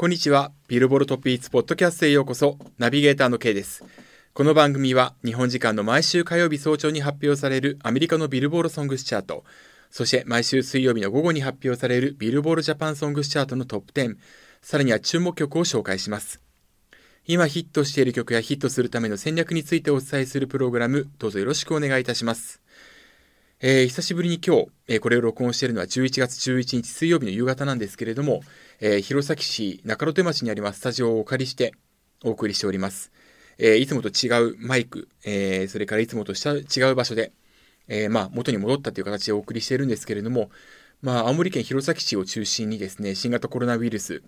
こんにちは。ビルボルトピーツポッドキャストへようこそ。ナビゲーターの K です。この番組は日本時間の毎週火曜日早朝に発表されるアメリカのビルボールソングスチャート、そして毎週水曜日の午後に発表されるビルボールジャパンソングスチャートのトップ10、さらには注目曲を紹介します。今ヒットしている曲やヒットするための戦略についてお伝えするプログラム、どうぞよろしくお願いいたします。えー、久しぶりに今日、えー、これを録音しているのは11月11日水曜日の夕方なんですけれども、えー、弘前市中野手町にありますスタジオをお借りしてお送りしております。えいつもと違うマイク、えそれからいつもとした違う場所で、えまあ、元に戻ったという形でお送りしているんですけれども、まあ、青森県弘前市を中心にですね、新型コロナウイルス、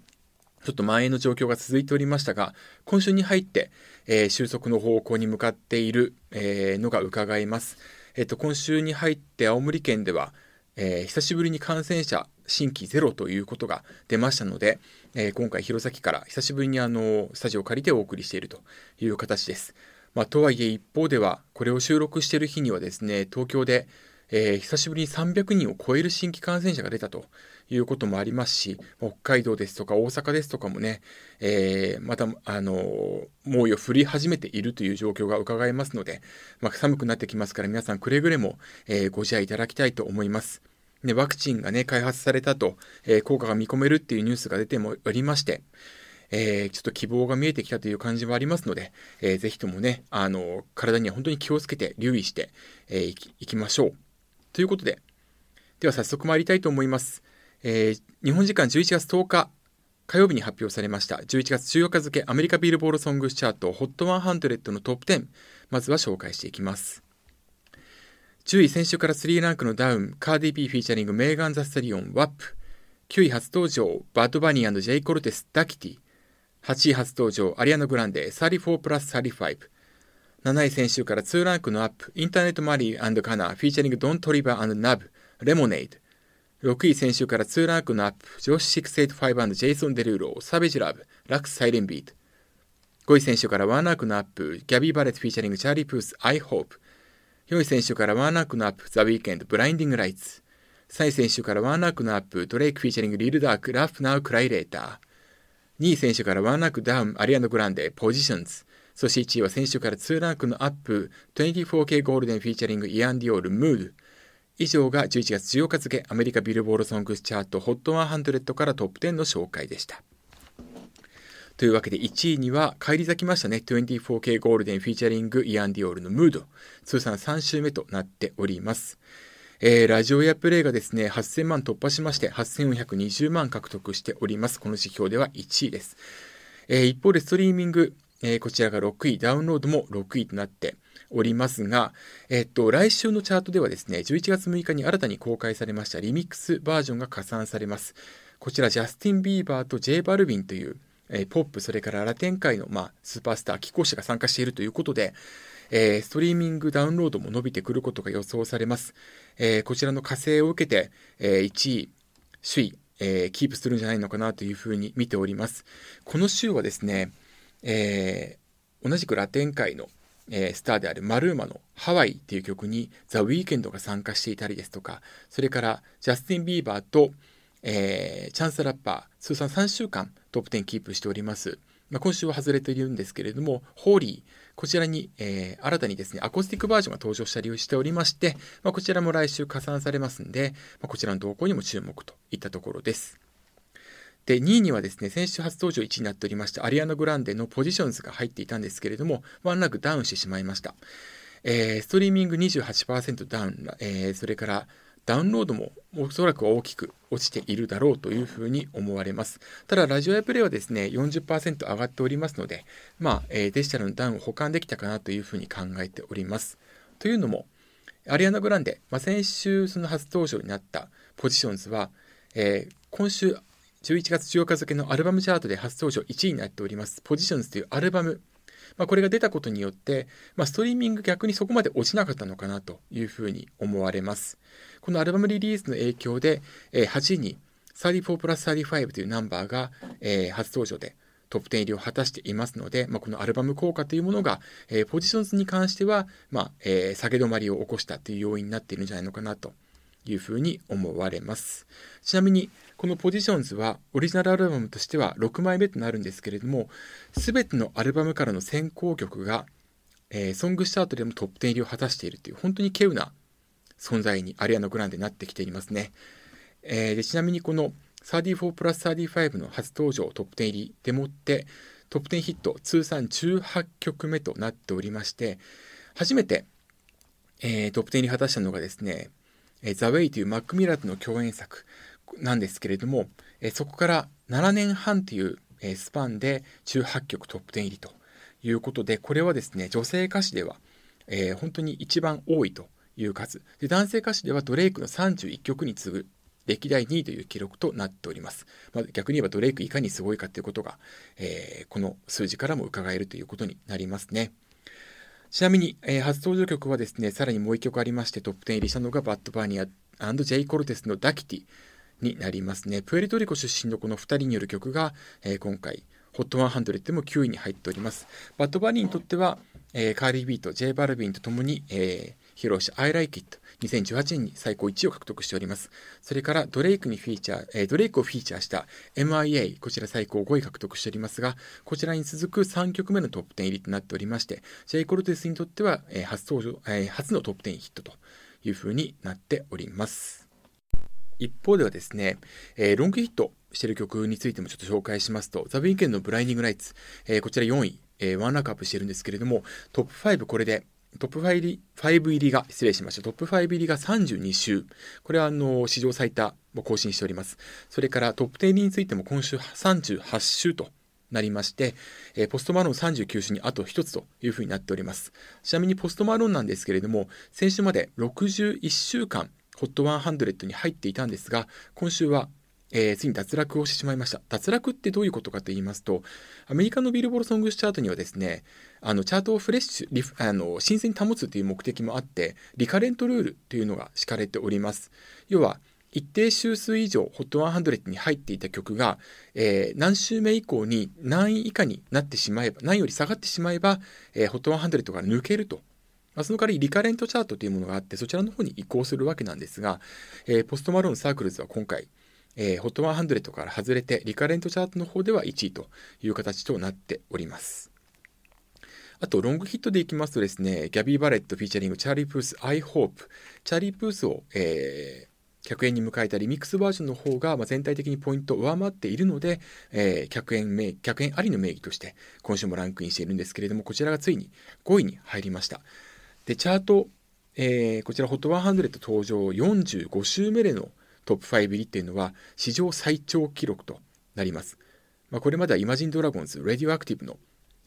ちょっと蔓延の状況が続いておりましたが、今週に入って、え収束の方向に向かっている、えのが伺えます。えっと、今週に入って青森県では、えー、久しぶりに感染者新規ゼロということが出ましたので、えー、今回弘前から久しぶりにあのスタジオを借りてお送りしているという形です。まあ、とはいえ一方ではこれを収録している日にはですね東京で、えー、久しぶりに300人を超える新規感染者が出たということもありますし、北海道ですとか大阪ですとかもね、えー、また、あの、猛威を振り始めているという状況が伺えますので、まあ、寒くなってきますから皆さんくれぐれも、えー、ご自愛いただきたいと思います。ね、ワクチンがね、開発されたと、えー、効果が見込めるっていうニュースが出てもおりまして、えー、ちょっと希望が見えてきたという感じはありますので、えー、ぜひともね、あの、体には本当に気をつけて留意して、えー、いきいきましょう。ということで、では早速参りたいと思います。えー、日本時間11月10日火曜日に発表されました。11月14日付アメリカビールボールソングスチャート HOT100 のトップ10まずは紹介していきます。10位先週から3ランクのダウンカーディ・ビー featuring メーガン・ザ・スタリオン WAP。9位初登場バッドバニー、ジェイ・コルテス Dákiti。8位初登場アリアナ・グランデ34プラス35 7位先週から2ランクのアップインターネットマネー、ガンナ featuring ドン・トリバー、ナヴ Lemonade。6位先週から2ランクのアップ、ジョーシュ685、ジェイソン・デルーロ、 Savage Love、Laxed Siren Beat。5位先週からワンランクのアップ、ギャビー・バレット featuring チャーリー・プース、 I Hope。4位先週からワンランクのアップ、ザ・ウィーケンド、 Blinding Lights。3位先週からワンランクのアップ、ドレイク featuring、リル・ダーク、 Laugh Now Cry Later。2位先週からワンランクダウン、アリアナ・グランデ、 Positions。そして1位は先週から2ランクのアップ、24K ゴールデン featuring、イアン・ディオール、 Mood。以上が11月14日付アメリカビルボードソングスチャート HOT100 からトップ10の紹介でした。というわけで1位には返り咲きましたね 24K ゴールデンフィーチャリングイアン・ディオールのムード通算3週目となっております。えー、ラジオやプレイがですね、8000万突破しまして、8420万獲得しております。この指標では1位です。えー、一方でストリーミング、えー、こちらが6位、ダウンロードも6位となって、おりますが、えっと、来週のチャートではですね、11月6日に新たに公開されましたリミックスバージョンが加算されます。こちら、ジャスティン・ビーバーと J・ バルビンという、えー、ポップ、それからラテン界の、まあ、スーパースター、貴公子が参加しているということで、えー、ストリーミングダウンロードも伸びてくることが予想されます。えー、こちらの火星を受けて、えー、1位、首位、え、キープするんじゃないのかなというふうに見ております。この週はですね、え、同じくラテン界のえー、スターであるマルーマのハワイっていう曲にザ・ウィーケンドが参加していたりですとか、それからジャスティン・ビーバーと、えー、チャンス・ザ・ラッパー、通算3週間トップ10キープしております。まあ、今週は外れているんですけれども、 Holy、こちらに、えー、新たにですね、アコースティックバージョンが登場したりしておりまして、まあ、こちらも来週加算されますんで、まあ、こちらの動向にも注目といったところです。で、2位にはですね、先週初登場1位になっておりましたアリアナ・グランデの Positions が入っていたんですけれども、ワンランクダウンしてしまいました。えー、ストリーミング28%ダウン、えー、それからダウンロードもおそらく大きく落ちているだろうというふうに思われます。ただ、ラジオやプレイはですね、40%上がっておりますので、まあ、えー、デジタルのダウンを補完できたかなというふうに考えております。というのも、アリアナ・グランデ、まあ、先週その初登場になったポジションズは、えー、今週11月14日付のアルバムチャートで初登場1位になっております、ポジションズというアルバム。まあ、これが出たことによって、まあ、ストリーミング逆にそこまで落ちなかったのかなというふうに思われます。このアルバムリリースの影響で、えー、8位に34プラス35というナンバーが、初登場でトップ10入りを果たしていますので、まあ、このアルバム効果というものが、ポジションズに関しては、まあ、下げ止まりを起こしたという要因になっているんじゃないのかなというふうに思われます。ちなみに、このポジションズはオリジナルアルバムとしては6枚目となるんですけれども、すべてのアルバムからの先行曲が、えー、ソングスタートでもトップ10入りを果たしているという、本当に稀有な存在にアリアナ・グランデになってきていますね。えー、でちなみにこの34プラス35の初登場トップ10入りでもってトップ10ヒット通算18曲目となっておりまして初めて、えー、トップ10入り果たしたのがですね「ザ・ウェイというマック・ミラーとの共演作なんですけれども、え、そこから7年半という、え、スパンで18曲トップ10入りということでこれはですね女性歌手では、えー、本当に一番多いという数で男性歌手ではドレイクの31曲に次ぐ歴代2位という記録となっております。まあ、逆に言えばドレイクいかにすごいかということが、えー、この数字からも伺えるということになりますね。ちなみに、えー、初登場曲はですね、さらにもう1曲ありましてトップ10入りしたのがバッドバーニアジェイ・コルテスの Dákiti になりますね。プエルトリコ出身のこの2人による曲が、えー、今回、ホット100でも9位に入っております。バッドバーニーにとっては、えー、カーディ・ビーと、ジェイ・バルビンと共に、えー、披露した I Like It 2018年に最高1位を獲得しております。それからドレイクにフィーチャー、えー、ドレイクをフィーチャーした MIA、こちら最高5位獲得しておりますが、こちらに続く3曲目のトップ10入りとなっておりまして、ジェイ・コルテスにとっては、えー、初登場、えー、初のトップ10ヒットというふうになっております。一方ではですね、えー、ロングヒットしている曲についてもちょっと紹介しますと、ザ・ウィーケンのブライニング・ライツ、えー、こちら4位、えー、ワンランクアップしているんですけれども、トップ5これでトップ5入り ,5 入りが、失礼しました。トップ5入りが32週。これはあの、史上最多を更新しております。それからトップ10入りについても今週38週となりまして、え、ポストマロン39週にあと1つというふうになっております。ちなみにポストマロンなんですけれども、先週まで61週間、ホット100に入っていたんですが、今週はえー、ついに脱落をしてしまいました。脱落ってどういうことかと言いますと、アメリカのビルボロソングスチャートにはですね、あのチャートをフレッシュあの、新鮮に保つという目的もあって、リカレントルールというのが敷かれております。要は、一定周数以上 HOT100 に入っていた曲が、えー、何週目以降に何位以下になってしまえば、何より下がってしまえば、えー、HOT100 が抜けると。まあ、その代わりリカレントチャートというものがあって、そちらの方に移行するわけなんですが、えー、ポスト・マローン Circles は今回、えー、HOT100 から外れて、リカレントチャートの方では1位という形となっております。あと、ロングヒットでいきますとですね、ギャビー・バレット featuring、チャーリー・プース、I Hope。チャーリー・プースを、えー、100円に迎えたリミックスバージョンの方が、まあ、全体的にポイントを上回っているので、えー、100, 円名100円ありの名義として今週もランクインしているんですけれども、こちらがついに5位に入りました。で、チャート、えー、こちら HOT100 登場45週目でのトップ5入りっていうのは史上最長記録となります。まあ、これまではイマジンドラゴンズ、レディオアクティブの、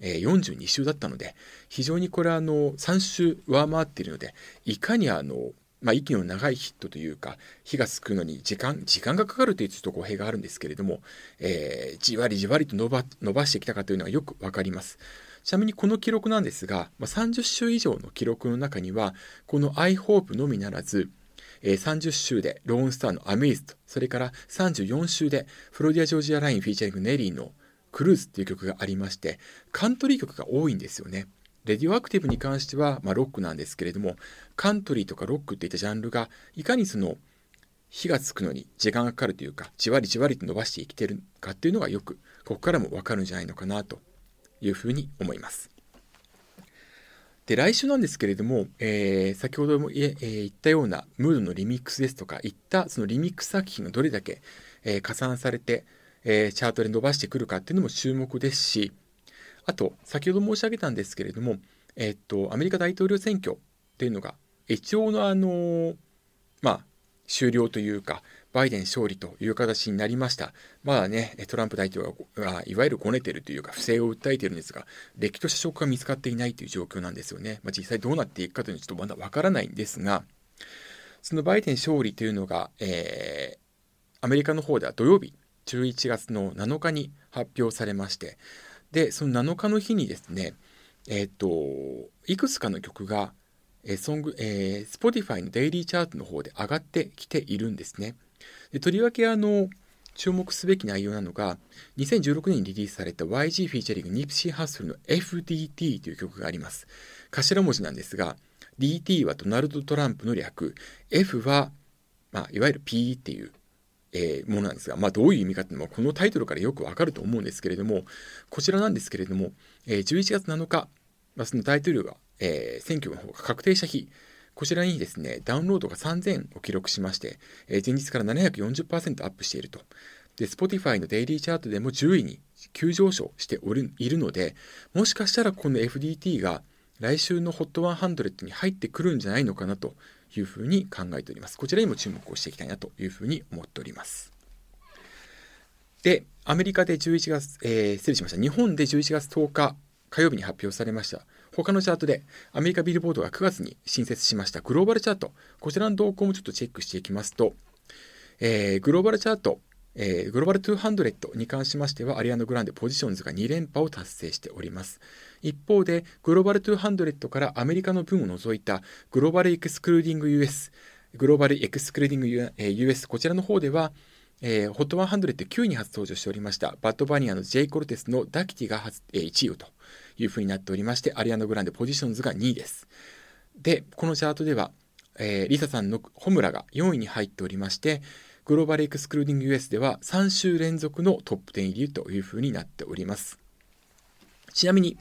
42週だったので、非常にこれはあの3週上回っているので、いかにあの、まあ、息の長いヒットというか、火がつくのに時間、時間がかかるというちょっと語弊があるんですけれども、えー、じわりじわりと伸ば伸ばしてきたかというのがよくわかります。ちなみにこの記録なんですが、まあ、30週以上の記録の中には、この I Hope のみならず、え30週でローンスターの Amazed と、それから34週でフロリダ・ジョージア・ライン featuring ネリーの Cruise っていう曲がありまして、カントリー曲が多いんですよね。 Radioactive に関しては、まあ、ロックなんですけれども、カントリーとかロックっていったジャンルが、いかにその、火がつくのに時間がかかるというか、じわりじわりと伸ばして生きてるかっていうのがよく、ここからもわかるんじゃないのかなというふうに思います。で、来週なんですけれども、えー、先ほども言,、えー、言ったようなムードのリミックスですとか、いったそのリミックス作品がどれだけ、えー、加算されて、えー、チャートで伸ばしてくるかっていうのも注目ですし、あと、先ほど申し上げたんですけれども、えー、っと、アメリカ大統領選挙っていうのが、一応のあのまあ、終了というか、バイデン勝利という形になりました。まだね、トランプ大統領がいわゆるごねてるというか不正を訴えているんですが、れっきとした証拠が見つかっていないという状況なんですよね。まあ、実際どうなっていくかというのはちょっとまだわからないんですが、そのバイデン勝利というのが、えー、アメリカの方では土曜日、11月の7日に発表されまして、で、その7日の日にですね、えっ、と、いくつかの曲が、えー、ソング、えー、Spotify のデイリーチャートの方で上がってきているんですね。でとりわけあの注目すべき内容なのが2016年にリリースされた YG フィーチャリングニプシー・ハッスルの FDT という曲があります頭文字なんですが DT はドナルド・トランプの略 F は、まあ、いわゆる P っていうえー、ものなんですが、まあ、どういう意味かっていうのもこのタイトルからよくわかると思うんですけれどもこちらなんですけれども、えー、11月7日、まあ、その大統領が、えー、選挙の方が確定した日こちらにですねダウンロードが3000を記録しまして、えー、前日から740%アップしているとで Spotify のデイリーチャートでも10位に急上昇しておるいるのでもしかしたらこの FDT が来週の HOT100 に入ってくるんじゃないのかなというふうに考えております。こちらにも注目をしていきたいなというふうに思っております。で、アメリカで11月、えー、失礼しました。日本で11月10日火曜日に発表されました。他のチャートでアメリカビルボードが9月に新設しましたグローバルチャート。こちらの動向もちょっとチェックしていきますと、えー、グローバルチャートえー、グローバル200に関しましては、アリアンド・グランデポジションズが2連覇を達成しております。一方で、グローバル200からアメリカの分を除いたグローバルエクスクルーディング US、グローバルエクスクルーディング US、こちらの方では、えー、HOT100 9位に初登場しておりました、バッドバニアの J コルテスのダキティが、えー、1位をというふうになっておりまして、アリアナ・グランデ Positions が2位です。で、このチャートでは、えー、 LiSA さんの炎が4位に入っておりまして、 Global Excluding US では3週連続のトップ10入りというふうになっております。ちなみに、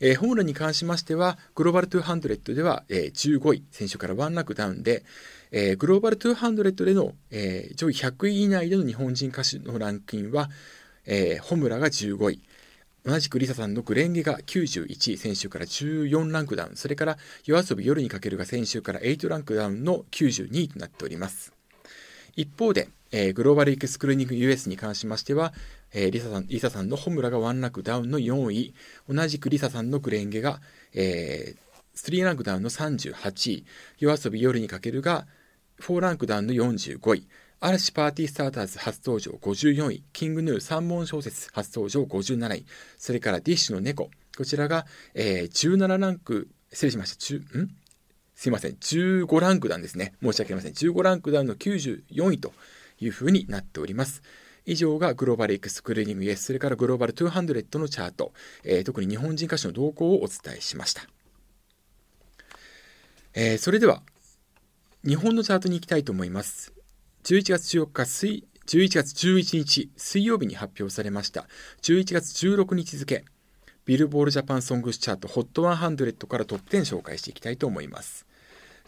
えー、ホムラに関しましては、グローバル200では、えー、15位、選手からワンランクダウンで、えー、グローバル200での、えー、上位100位以内での日本人歌手のランクインは、えー、ホムラが15位、同じくリサさんのグレンゲが91位、先週から14ランクダウン、それから夜遊び夜にかけるが先週から8ランクダウンの92位となっております。一方で、えー、グローバルエクスクルーニング US に関しましては、えー、 LiSA さん LiSA さんの炎が1ランクダウンの4位、同じく LiSA さんの紅蓮華が、えー、3ランクダウンの38位、 YOASOBI 夜に駆けるが4ランクダウンの45位、嵐 Party Starters 初登場54位、 King Gnu 三文小説初登場57位、それから DISH の猫、こちらが、えー、17ランク、失礼しました、ん？すいません、15ランクダウンですね。申し訳ありません。15ランクダウンの94位というふうになっております。以上がグローバルエクスクルーニング S、それからグローバル200のチャート、えー、特に日本人歌手の動向をお伝えしました。えー、それでは、日本のチャートに行きたいと思います。11月14日水、11月11日水曜日に発表されました。11月16日付、ビルボールジャパンソングスチャート HOT100 からトップ10紹介していきたいと思います。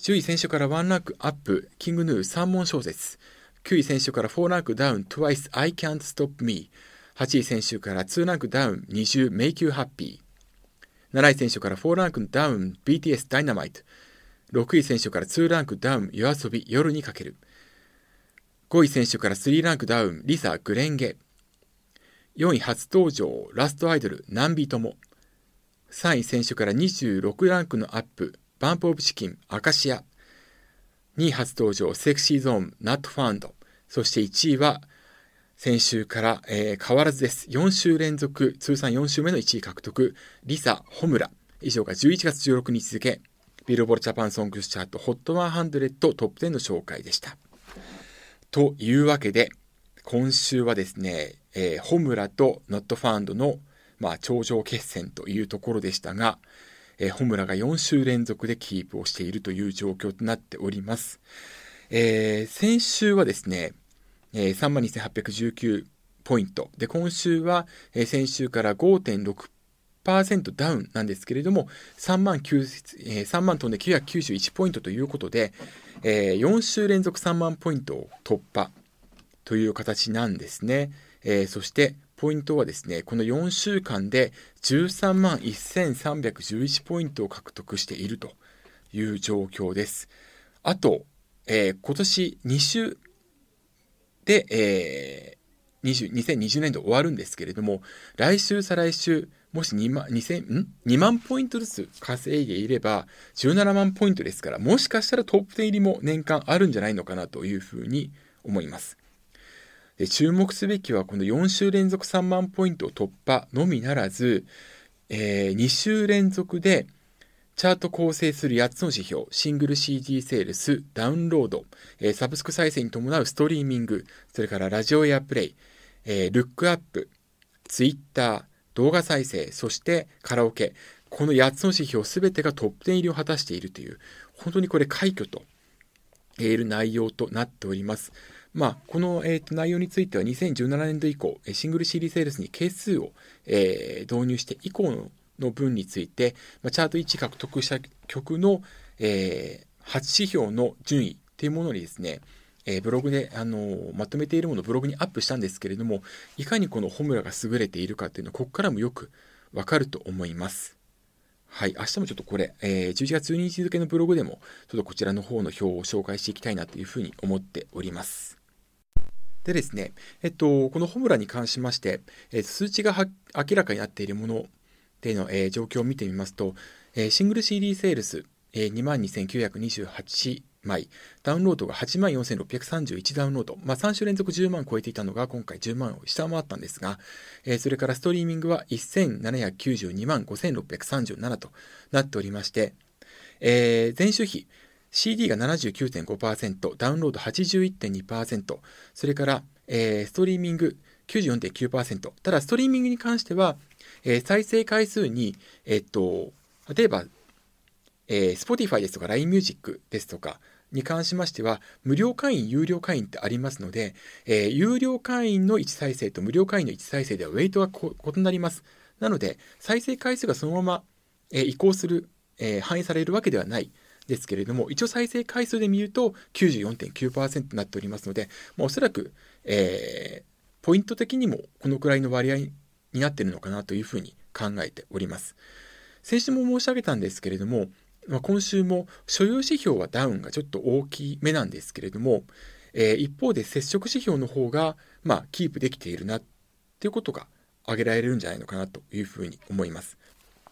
10位先週から1ランクアップ、 King Gnu 三文小説。9位先週から4ランクダウン、Twice I Can't Stop Me。8位先週から2ランクダウン、20 Make You Happy。7位先週から4ランクダウン、BTS Dynamite。6位先週から2ランクダウン、 YOASOBI 夜に駆ける。5位先週から3ランクダウン、 LiSA・紅蓮華。4位初登場、ラストアイドル、何人も。3位先週から26ランクのアップ、 BUMP OF CHICKEN、アカシア。2位初登場、 Sexy Zone、NOT FOUND。そして1位は、先週から、えー、変わらずです。4週連続、通算4週目の1位獲得、 LiSA・炎。以上が11月16日付、ビルボールジャパンソングスチャート HOT100 トップ10の紹介でした。というわけで、今週はですね、えー、ホムラと NOT FOUND の、まあ、頂上決戦というところでしたが、えー、ホムラが4週連続でキープをしているという状況となっております。えー、先週はですね、えー、32,819ポイント。で、今週は、えー、先週から5.6ダウンなんですけれども、3万9、えー、3万トンで991ポイントということで、えー、4週連続3万ポイントを突破という形なんですね。えー、そしてポイントはですね、この4週間で13万1311ポイントを獲得しているという状況です。あと、えー、今年2週で、えー、2020年度終わるんですけれども、来週、再来週、もし2万 ,2000 ん？2万ポイントずつ稼いでいれば、17万ポイントですから、もしかしたらトップ10入りも年間あるんじゃないのかなというふうに思います。で注目すべきはこの4週連続3万ポイント突破のみならず、えー、2週連続でチャート構成する8つの指標、シングル CD セールス、ダウンロード、えー、サブスク再生に伴うストリーミング、それからラジオエアプレイ、えー、ルックアップ、ツイッター、動画再生、そしてカラオケ、この8つの指標すべてがトップ10入りを果たしているという、本当にこれ快挙と言える内容となっております。まあ、この、えー、と内容については2017年度以降、シングル CD セールスに係数を、えー、導入して以降のの分について、まあ、チャート1獲得した曲の、えー、8指標の順位というものにですね、えー、ブログで、あのー、まとめているものをブログにアップしたんですけれども、いかにこのホムラが優れているかっていうのは、ここからもよくわかると思います。はい、明日もちょっとこれ、えー、11月12日付のブログでも、ちょっとこちらの方の表を紹介していきたいなというふうに思っております。でですね、えっと、このホムラに関しまして、えー、数値が明らかになっているものでの、えー、状況を見てみますと、えー、シングル CD セールス、えー、22,928枚、ダウンロードが8万4631ダウンロード、まあ、3週連続10万超えていたのが今回10万を下回ったんですが、えー、それからストリーミングは1792万5637となっておりまして、えー、前週比、CD が79.5%、ダウンロード81.2%、それから、えー、ストリーミング94.9%。ただ、ストリーミングに関しては、えー、再生回数に、えっと、例えば、えー、Spotify ですとか LINE Music ですとかに関しましては、無料会員、有料会員ってありますので、えー、有料会員の1再生と無料会員の1再生ではウェイトが異なります。なので、再生回数がそのまま、えー、移行する、えー、反映されるわけではないですけれども、一応再生回数で見ると94.9%になっておりますので、まあ、おそらく、えー、ポイント的にもこのくらいの割合になっているのかなというふうに考えております。先週も申し上げたんですけれども、まあ、今週も所有指標はダウンがちょっと大きめなんですけれども、えー、一方で接触指標の方が、まあ、キープできているなっていうことが挙げられるんじゃないのかなというふうに思います。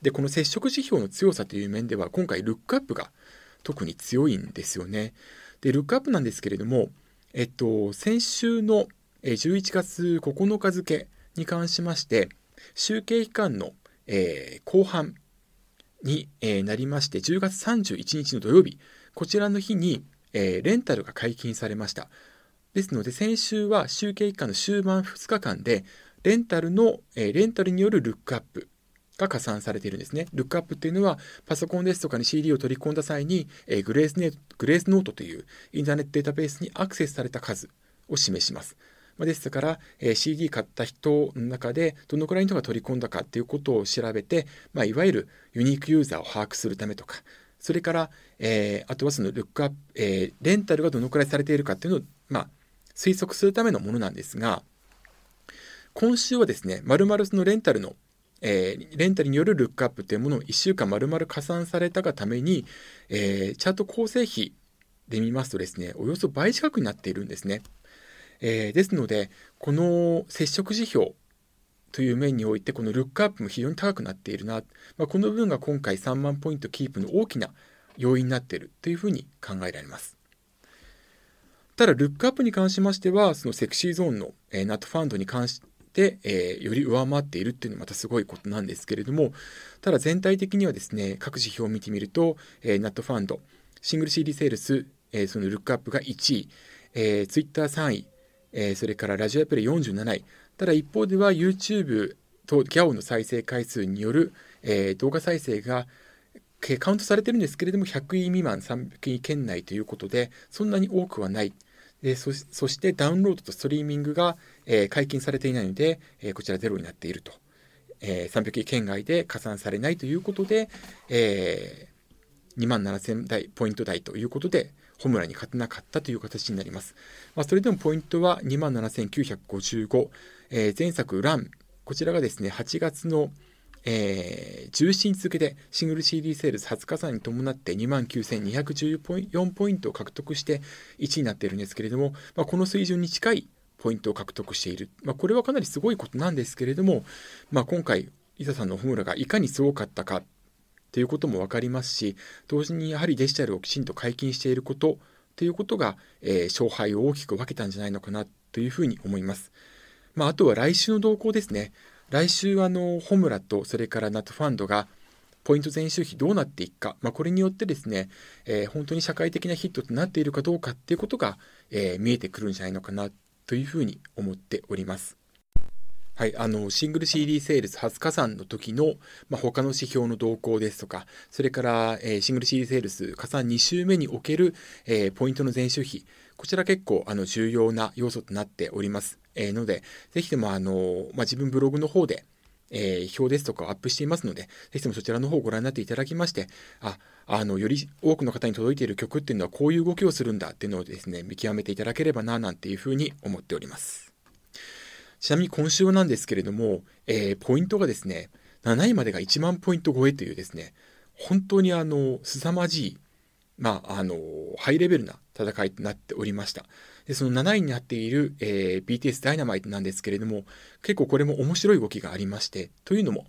で、この接触指標の強さという面では、今回ルックアップが特に強いんですよね。で、ルックアップなんですけれども、えっと、先週の11月9日付に関しまして、集計期間の、えー、後半に、なりまして、10月31日の土曜日、こちらの日に、え、レンタルが解禁されました。ですので、先週は集計期間の終盤2日間で、レンタルの、えレンタルによるルックアップが加算されているんですね。ルックアップっていうのは、パソコンですとかに CD を取り込んだ際に、えグレースネグレースノートというインターネットデータベースにアクセスされた数を示します。まですから、えー、CD 買った人の中でどのくらいの人が取り込んだかっていうことを調べて、まあ、いわゆるユニークユーザーを把握するためとか、それから、えー、あとはそのルックアップ、えー、レンタルがどのくらいされているかっていうのを、まあ、推測するためのものなんですが、今週はですね、まるまるそのレンタルの、えー、レンタルによるルックアップというものを1週間まるまる加算されたがために、えー、チャート構成比で見ますとですね、およそ倍近くになっているんですね。えー、ですので、この接触指標という面において、このルックアップも非常に高くなっているな、まあ、この部分が今回3万ポイントキープの大きな要因になっているというふうに考えられます。ただ、ルックアップに関しましては、そのセクシーゾーンの、えー、ナットファンドに関して、えー、より上回っているっていうのはまたすごいことなんですけれども、ただ全体的にはですね、各指標を見てみると、えー、ナットファンド、シングル CD セールス、えー、そのルックアップが1位、えー、ツイッター3位、えー、それからラジオアプリ47位。ただ一方では YouTube と GAO の再生回数による、えー、動画再生がカウントされてるんですけれども、100位未満、300位圏内ということで、そんなに多くはない。でそしてダウンロードとストリーミングが、えー、解禁されていないので、えー、こちらゼロになっていると。えー、300位圏外で加算されないということで、えー、2万7000台、ポイント台ということで、ホムラに勝てなかったという形になります。まあ、それでもポイントは27,955、えー、前作ラン、こちらがですね、8月の、えー、17日付でシングル CD セールス20日差に伴って29,214ポイントを獲得して1位になっているんですけれども、まあ、この水準に近いポイントを獲得している。まあ、これはかなりすごいことなんですけれども、まあ、今回、リサさんのホムラがいかにすごかったかということも分かりますし同時にやはりデジタルをきちんと解禁していることということが、えー、勝敗を大きく分けたんじゃないのかなというふうに思います。まあ、あとは来週の動向ですね。来週あのホムラとそれからナットファンドがポイント前週比どうなっていくか、まあ、これによってですね、えー、本当に社会的なヒットとなっているかどうかっていうことが、えー、見えてくるんじゃないのかなというふうに思っております。はい、あのシングル CD セールス初加算の時の、まあ、他の指標の動向ですとか、それから、えー、シングル CD セールス加算2週目における、えー、ポイントの前週比、こちら結構あの重要な要素となっております。えー、ので、ぜひともあの、まあ、自分ブログの方で、えー、表ですとかをアップしていますので、ぜひともそちらの方をご覧になっていただきまして、あ、あの、より多くの方に届いている曲っていうのはこういう動きをするんだっていうのをですね、見極めていただければな、なんていうふうに思っております。ちなみに今週なんですけれども、えー、ポイントがですね、7位までが1万ポイント超えというですね、本当にあの、凄まじい、まあ、あの、ハイレベルな戦いとなっておりました。で、その7位になっている、えー、BTS ダイナマイトなんですけれども、結構これも面白い動きがありまして、というのも、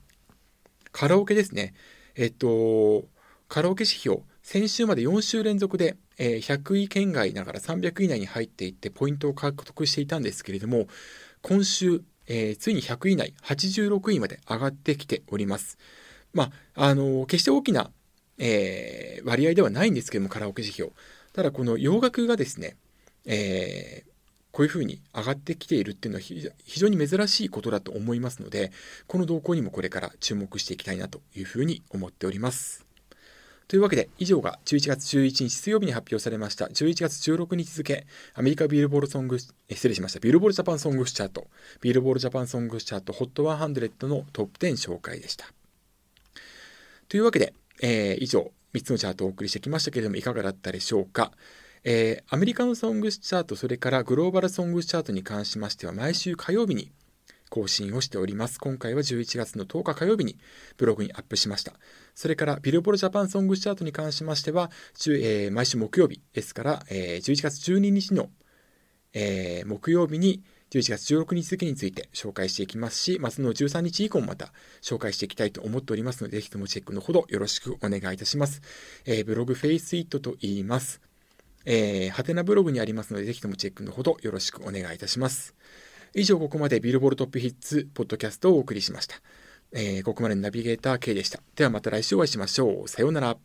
カラオケですね。えっと、カラオケ指標、先週まで4週連続で、えー、100位圏外ながら300位以内に入っていってポイントを獲得していたんですけれども、今週、えー、ついに100位以内、86位まで上がってきております。まあ、あのー、決して大きな、えー、割合ではないんですけども、カラオケ指標。ただ、この洋楽がですね、えー、こういうふうに上がってきているっていうのは非常に珍しいことだと思いますので、この動向にもこれから注目していきたいなというふうに思っております。というわけで、以上が11月11日水曜日に発表されました11月16日付、アメリカビルボールソング、失礼しました、ビルボールジャパンソングスチャート、ビルボールジャパンソングスチャート HOT100 のトップ10紹介でした。というわけで、えー、以上、3つのチャートをお送りしてきましたけれども、いかがだったでしょうか。えー、アメリカのソングスチャート、それからグローバルソングスチャートに関しましては、毎週火曜日に更新をしております。今回は11月の10日火曜日にブログにアップしました。それからビルボルジャパンソングチャートに関しましては、えー、毎週木曜日ですから、えー、11月12日の、えー、木曜日に11月16日付について紹介していきますし、まあ、その13日以降もまた紹介していきたいと思っておりますので、ぜひともチェックのほどよろしくお願いいたします。えー、ブログフェイスイットと言います。えー、ハテナブログにありますので、ぜひともチェックのほどよろしくお願いいたします。以上、ここまでビルボールトップヒッツポッドキャストをお送りしました。えー、ここまでのナビゲーター K でした。ではまた来週お会いしましょう。さようなら。